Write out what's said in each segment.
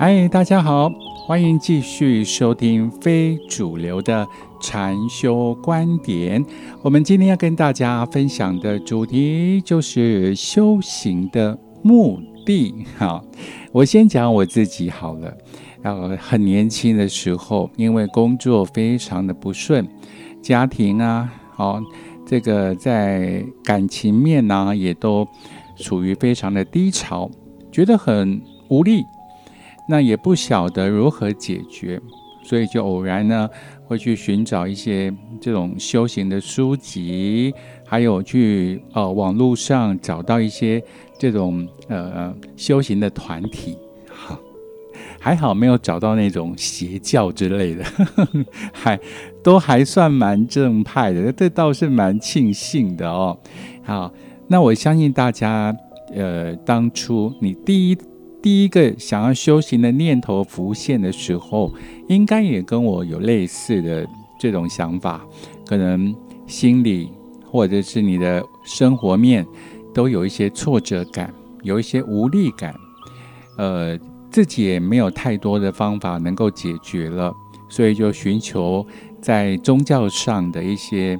嗨，大家好，欢迎继续收听非主流的禅修观点。我们今天要跟大家分享的主题就是修行的目的。好，我先讲我自己好了。呃，很年轻的时候，因为工作非常的不顺，家庭啊，好，这个在感情面呢，也都处于非常的低潮，觉得很无力。那也不晓得如何解决，所以就偶然呢，会去寻找一些这种修行的书籍，还有去呃网络上找到一些这种呃修行的团体，哈，还好没有找到那种邪教之类的，还都还算蛮正派的，这倒是蛮庆幸的哦。好，那我相信大家，呃，当初你第一。第一个想要修行的念头浮现的时候，应该也跟我有类似的这种想法，可能心里或者是你的生活面都有一些挫折感，有一些无力感，呃，自己也没有太多的方法能够解决了，所以就寻求在宗教上的一些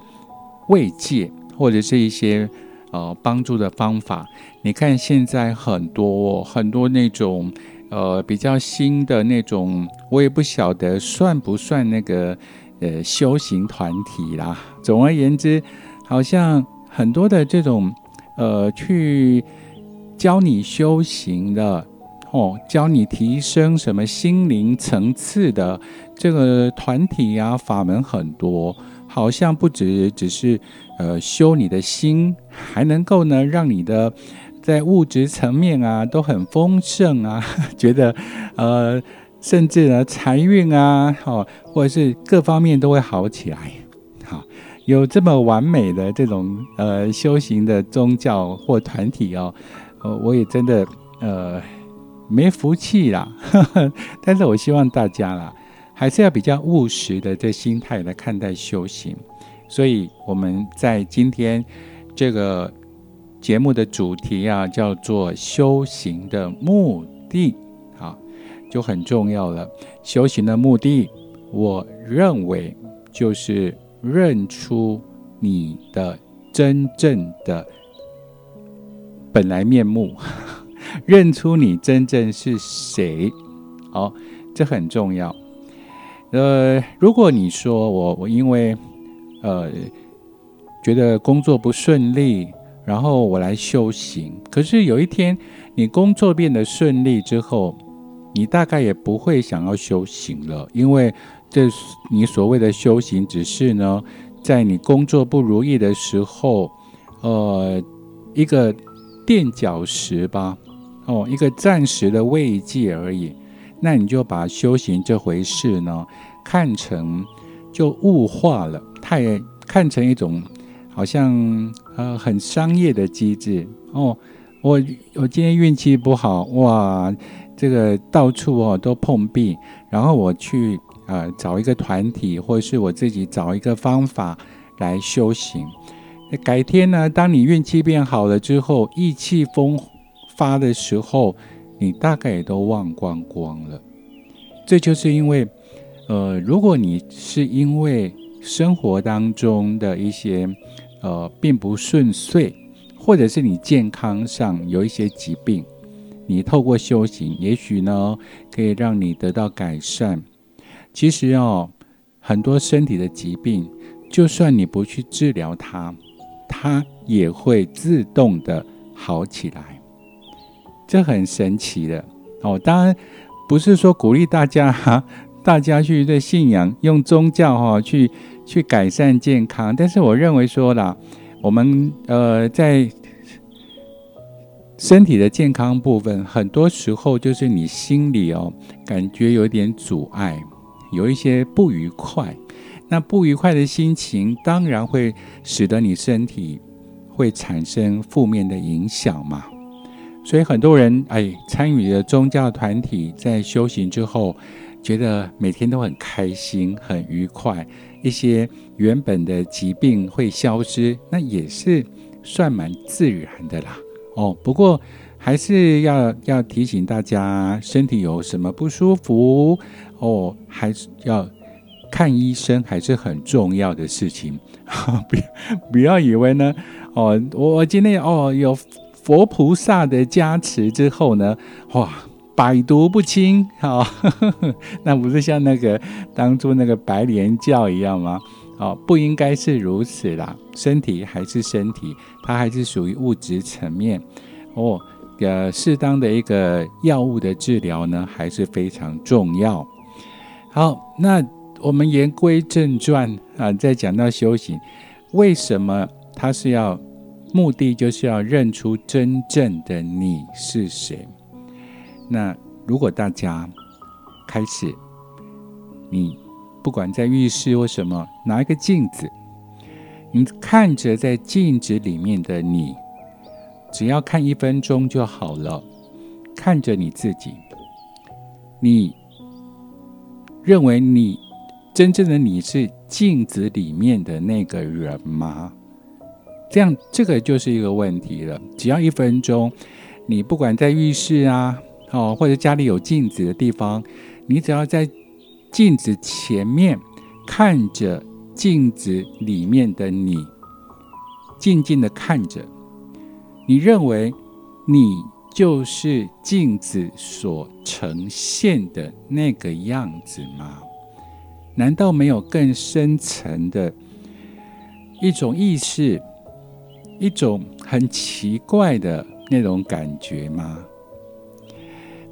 慰藉，或者是一些。呃，帮助的方法，你看现在很多很多那种呃比较新的那种，我也不晓得算不算那个呃修行团体啦。总而言之，好像很多的这种呃去教你修行的哦，教你提升什么心灵层次的这个团体啊法门很多，好像不止只是。呃，修你的心，还能够呢，让你的在物质层面啊都很丰盛啊，觉得呃，甚至呢财运啊，好，或者是各方面都会好起来。好，有这么完美的这种呃修行的宗教或团体哦，呃，我也真的呃没福气啦。但是我希望大家啦，还是要比较务实的这心态来看待修行。所以我们在今天这个节目的主题啊，叫做修行的目的，啊，就很重要了。修行的目的，我认为就是认出你的真正的本来面目，认出你真正是谁。好，这很重要。呃，如果你说我我因为呃，觉得工作不顺利，然后我来修行。可是有一天，你工作变得顺利之后，你大概也不会想要修行了，因为这你所谓的修行，只是呢，在你工作不如意的时候，呃，一个垫脚石吧，哦，一个暂时的慰藉而已。那你就把修行这回事呢，看成。就物化了，太看成一种好像呃很商业的机制哦。我我今天运气不好哇，这个到处哦都碰壁，然后我去呃找一个团体，或者是我自己找一个方法来修行。改天呢，当你运气变好了之后，意气风发的时候，你大概也都忘光光了。这就是因为。呃，如果你是因为生活当中的一些呃并不顺遂，或者是你健康上有一些疾病，你透过修行，也许呢可以让你得到改善。其实哦，很多身体的疾病，就算你不去治疗它，它也会自动的好起来，这很神奇的哦。当然不是说鼓励大家哈。大家去对信仰用宗教哈去去改善健康，但是我认为说啦，我们呃在身体的健康部分，很多时候就是你心里哦感觉有点阻碍，有一些不愉快，那不愉快的心情当然会使得你身体会产生负面的影响嘛。所以很多人哎参与了宗教团体，在修行之后。觉得每天都很开心、很愉快，一些原本的疾病会消失，那也是算蛮自然的啦。哦，不过还是要要提醒大家，身体有什么不舒服哦，还是要看医生，还是很重要的事情。不不要以为呢，哦，我今天哦有佛菩萨的加持之后呢，哇，百毒不侵啊，那不是像那个当初那个白莲教一样吗？哦，不应该是如此啦。身体还是身体，它还是属于物质层面。哦，呃，适当的一个药物的治疗呢，还是非常重要。好，那我们言归正传啊，再讲到修行，为什么它是要目的就是要认出真正的你是谁？那如果大家开始，你。不管在浴室或什么，拿一个镜子，你看着在镜子里面的你，只要看一分钟就好了。看着你自己，你认为你真正的你是镜子里面的那个人吗？这样，这个就是一个问题了。只要一分钟，你不管在浴室啊，哦，或者家里有镜子的地方，你只要在。镜子前面看着镜子里面的你，静静的看着。你认为你就是镜子所呈现的那个样子吗？难道没有更深层的一种意识，一种很奇怪的那种感觉吗？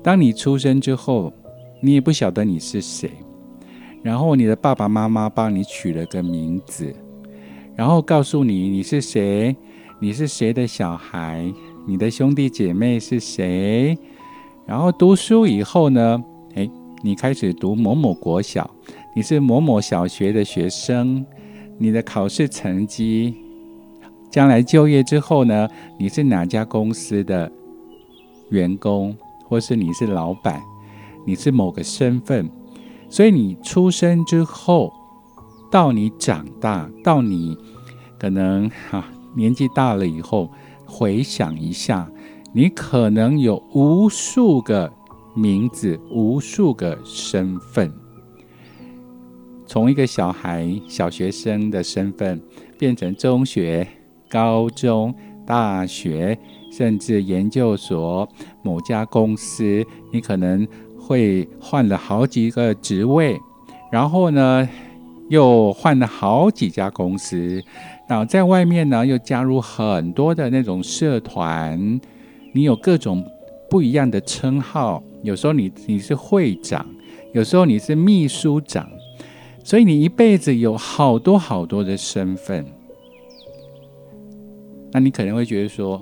当你出生之后，你也不晓得你是谁。然后你的爸爸妈妈帮你取了个名字，然后告诉你你是谁，你是谁的小孩，你的兄弟姐妹是谁。然后读书以后呢，哎，你开始读某某国小，你是某某小学的学生，你的考试成绩，将来就业之后呢，你是哪家公司的员工，或是你是老板，你是某个身份。所以你出生之后，到你长大，到你可能哈年纪大了以后，回想一下，你可能有无数个名字，无数个身份。从一个小孩、小学生的身份，变成中学、高中、大学，甚至研究所、某家公司，你可能。会换了好几个职位，然后呢，又换了好几家公司，然后在外面呢，又加入很多的那种社团，你有各种不一样的称号，有时候你你是会长，有时候你是秘书长，所以你一辈子有好多好多的身份，那你可能会觉得说。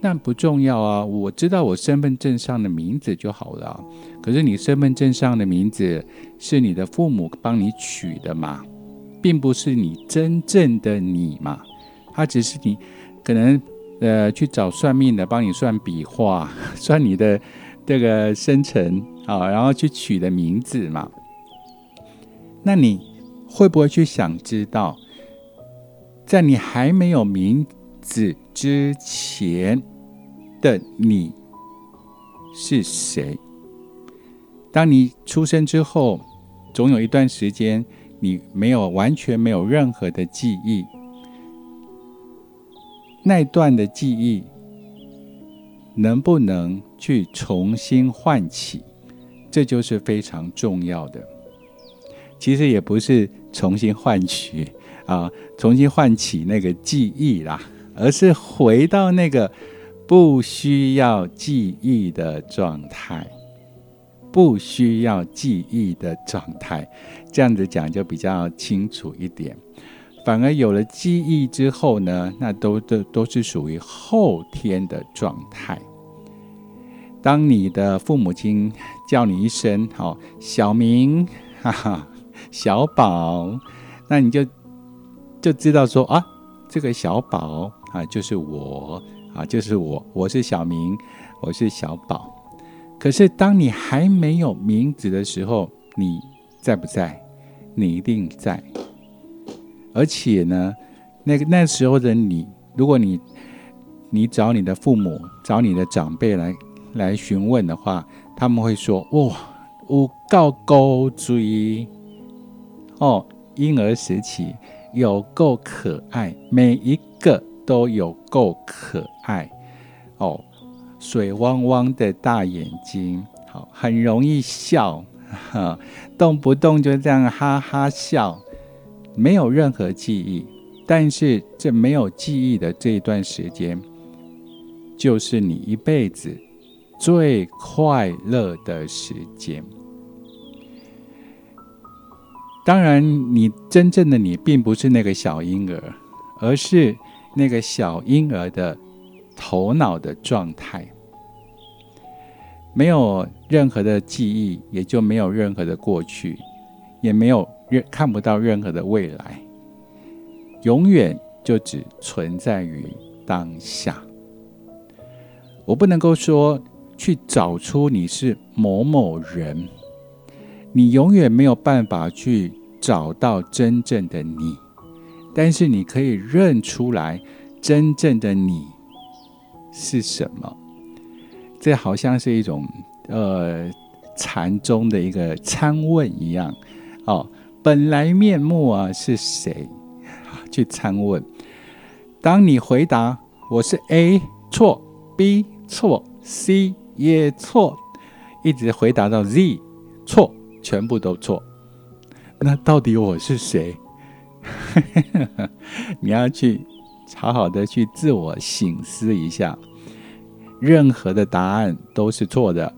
那不重要啊，我知道我身份证上的名字就好了。可是你身份证上的名字是你的父母帮你取的嘛，并不是你真正的你嘛。他只是你可能呃去找算命的帮你算笔画，算你的这个生辰啊，然后去取的名字嘛。那你会不会去想知道，在你还没有名？子之前的你是谁？当你出生之后，总有一段时间你没有完全没有任何的记忆，那段的记忆能不能去重新唤起？这就是非常重要的。其实也不是重新唤取啊，重新唤起那个记忆啦。而是回到那个不需要记忆的状态，不需要记忆的状态，这样子讲就比较清楚一点。反而有了记忆之后呢，那都都都是属于后天的状态。当你的父母亲叫你一声“好小明”，哈哈，小宝，那你就就知道说啊，这个小宝。啊，就是我啊，就是我，我是小明，我是小宝。可是当你还没有名字的时候，你在不在？你一定在。而且呢，那个那时候的你，如果你你找你的父母、找你的长辈来来询问的话，他们会说：“哇，有够高追哦，婴儿时期有够可爱，每一个都有够可爱哦，水汪汪的大眼睛，好，很容易笑，哈，动不动就这样哈哈笑，没有任何记忆。”但是这没有记忆的这一段时间，就是你一辈子最快乐的时间。当然，你真正的你并不是那个小婴儿，而是那个小婴儿的头脑的状态。没有任何的记忆，也就没有任何的过去，也没有任看不到任何的未来。永远就只存在于当下。我不能够说去找出你是某某人，你永远没有办法去找到真正的你，但是你可以认出来真正的你是什么。这好像是一种呃禅宗的一个参问一样哦，本来面目啊是谁？去参问，当你回答我是 A 错，B 错，C 也错，一直回答到 Z 错，全部都错，那到底我是谁？你要去好好的去自我醒思一下，任何的答案都是错的，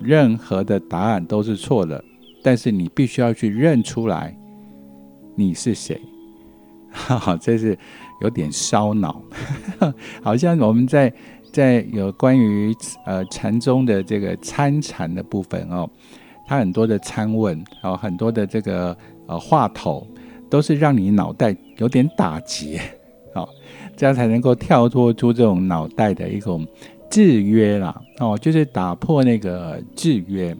任何的答案都是错的，但是你必须要去认出来。你是谁？哈哈，这是有点烧脑，好像我们在在有关于呃禅宗的这个参禅的部分哦，它很多的参问哦，很多的这个呃话头，都是让你脑袋有点打结，好，这样才能够跳脱出这种脑袋的一种制约啦，哦，就是打破那个制约。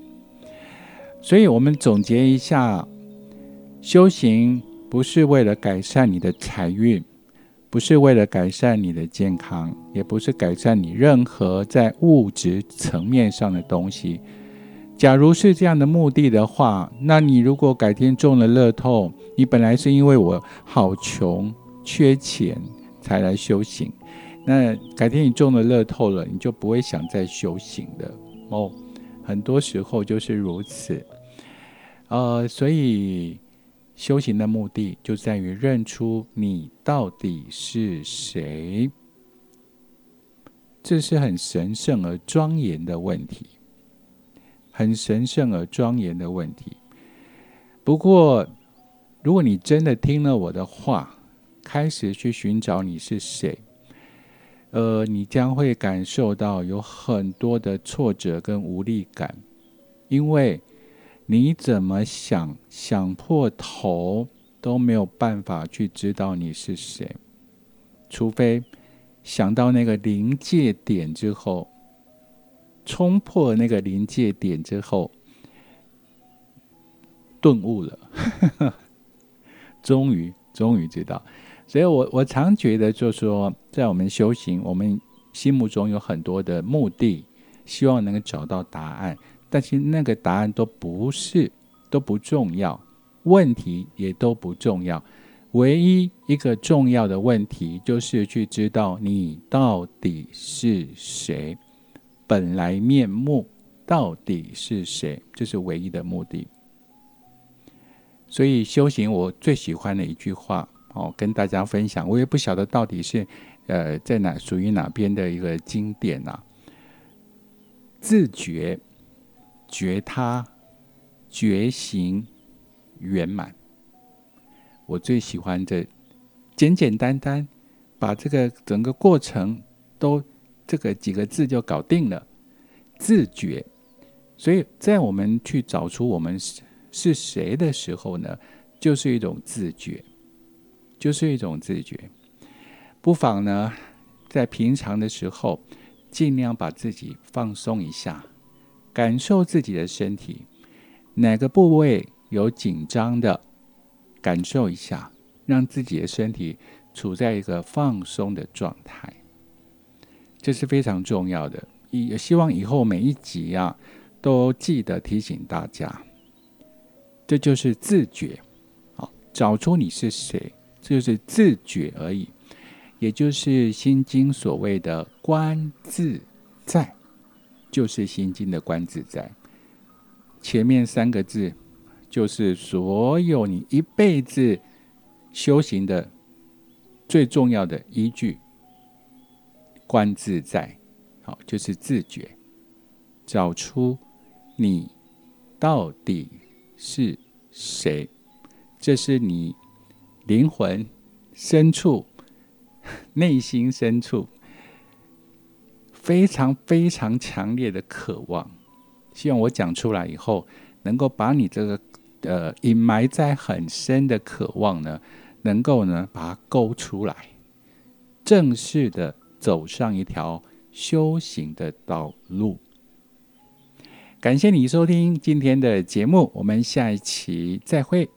所以我们总结一下修行。不是为了改善你的财运，不是为了改善你的健康，也不是改善你任何在物质层面上的东西。假如是这样的目的的话，那你如果改天中了乐透，你本来是因为我好穷、缺钱才来修行，那改天你中了乐透了，你就不会想再修行的哦。很多时候就是如此，呃，所以。修行的目的就在于认出你到底是谁，这是很神圣而庄严的问题，很神圣而庄严的问题。不过，如果你真的听了我的话，开始去寻找你是谁，呃，你将会感受到有很多的挫折跟无力感，因为。你怎么想想破头都没有办法去知道你是谁，除非想到那个临界点之后，冲破那个临界点之后，顿悟了，终于终于知道。所以我我常觉得，就是说，在我们修行，我们心目中有很多的目的，希望能够找到答案。但是那个答案都不是，都不重要，问题也都不重要。唯一一个重要的问题就是去知道你到底是谁，本来面目到底是谁，这是唯一的目的。所以修行，我最喜欢的一句话哦，跟大家分享。我也不晓得到底是呃在哪属于哪边的一个经典啊，自觉。觉他，觉行圆满。我最喜欢这简简单单，把这个整个过程都这个几个字就搞定了。自觉，所以在我们去找出我们是是谁的时候呢，就是一种自觉，就是一种自觉。不妨呢，在平常的时候，尽量把自己放松一下。感受自己的身体，哪个部位有紧张的，感受一下，让自己的身体处在一个放松的状态，这是非常重要的。也希望以后每一集啊，都记得提醒大家，这就是自觉。好，找出你是谁，这就是自觉而已。也就是《心经》所谓的“观自在”，就是《心经》的“观自在”。前面三个字，就是所有你一辈子修行的最重要的依据。观自在，好，就是自觉，找出你到底是谁，这是你灵魂深处。内心深处非常非常强烈的渴望，希望我讲出来以后，能够把你这个呃隐埋在很深的渴望呢，能够呢把它勾出来，正式的走上一条修行的道路。感谢你收听今天的节目我们下一期再会。